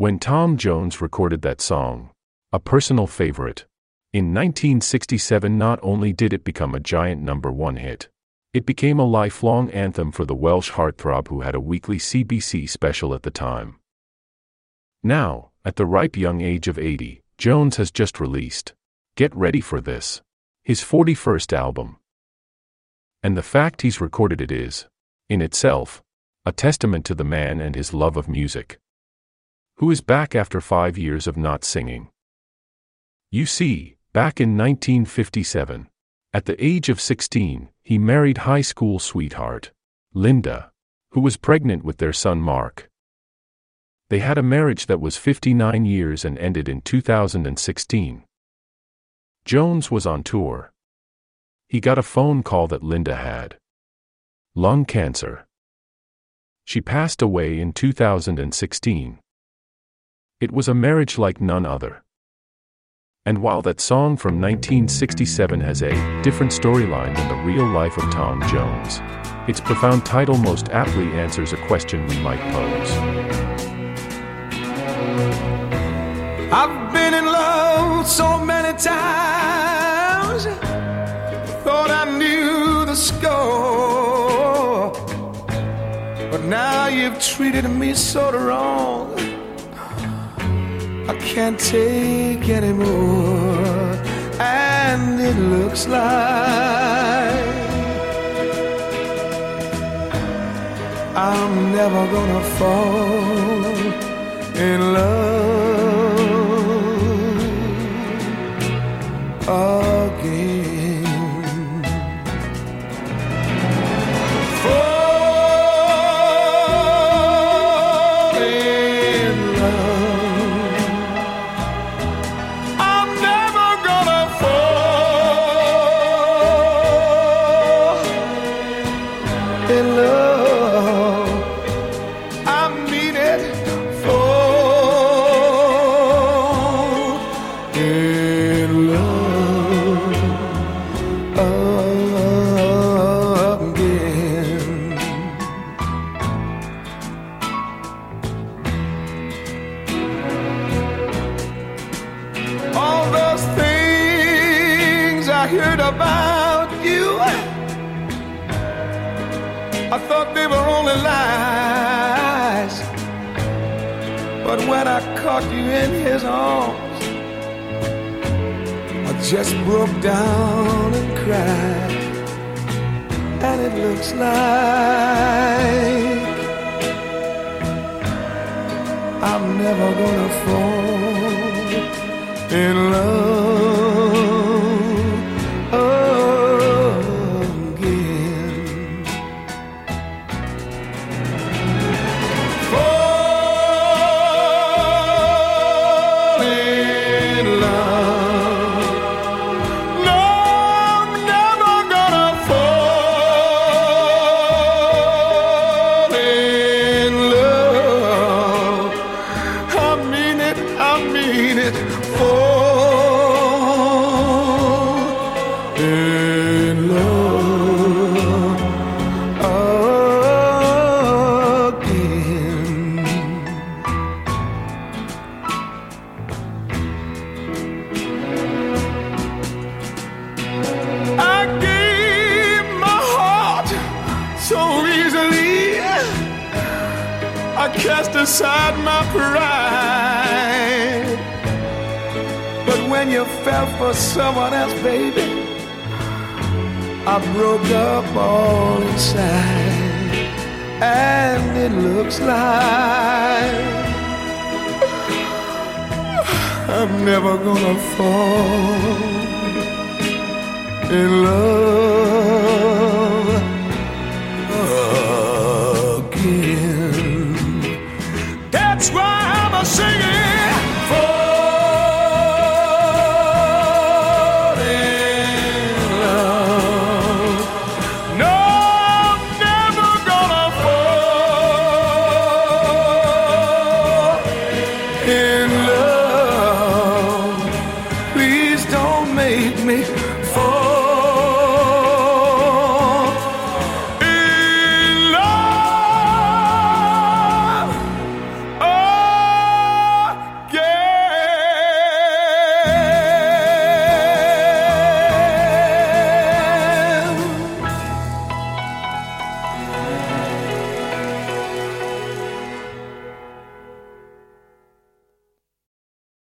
When Tom Jones recorded that song, a personal favorite, in 1967 not only did it become a giant number one hit, it became a lifelong anthem for the Welsh heartthrob who had a weekly CBC special at the time. Now, at the ripe young age of 80, Jones has just released, get ready for this, his 41st album. And the fact he's recorded it is, in itself, a testament to the man and his love of music. Who is back after five years of not singing? You see, back in 1957, at the age of 16, he married high school sweetheart, Linda, who was pregnant with their son Mark. They had a marriage that was 59 years and ended in 2016. Jones was on tour. He got a phone call that Linda had lung cancer. She passed away in 2016. It was a marriage like none other. And while that song from 1967 has a different storyline than the real life of Tom Jones, its profound title most aptly answers a question we might pose. I've been in love so many times, thought I knew the score. But now you've treated me so wrong, I can't take anymore. And it looks like I'm never gonna fall in love again. Love. In love. I mean it. In love again. All those things I heard about I thought they were only lies. But when I caught you in his arms, I just broke down and cried. And it looks like I'm never gonna fall in love cast aside my pride. But when you fell for someone else, baby, I broke up all inside. And it looks like I'm never gonna fall in love That's why I'm a singing.